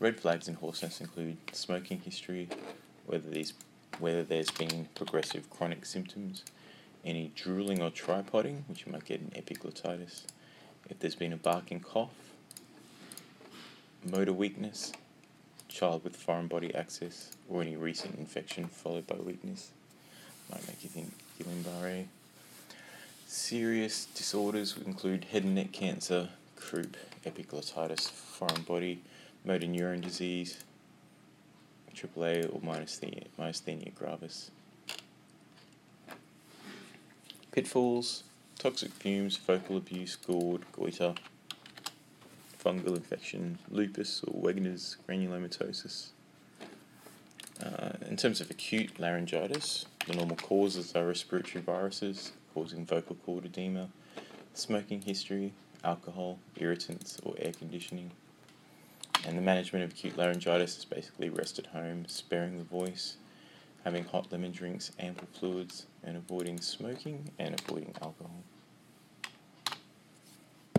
Red flags in hoarseness include smoking history, whether these whether there's been progressive chronic symptoms, any drooling or tripoding, which you might get an epiglottitis, if there's been a barking cough, motor weakness, child with foreign body access, or any recent infection followed by weakness, might make you think Guillain-Barré. Serious disorders would include head and neck cancer, croup, epiglottitis, foreign body, motor neuron disease, AAA or myasthenia, myasthenia gravis. Pitfalls, toxic fumes, vocal abuse, GORD, goiter, fungal infection, lupus or Wegener's granulomatosis. Uh, in terms of acute laryngitis, the normal causes are respiratory viruses causing vocal cord edema, smoking history, alcohol, irritants, or air conditioning. And the management of acute laryngitis is basically rest at home, sparing the voice, having hot lemon drinks, ample fluids, and avoiding smoking and avoiding alcohol.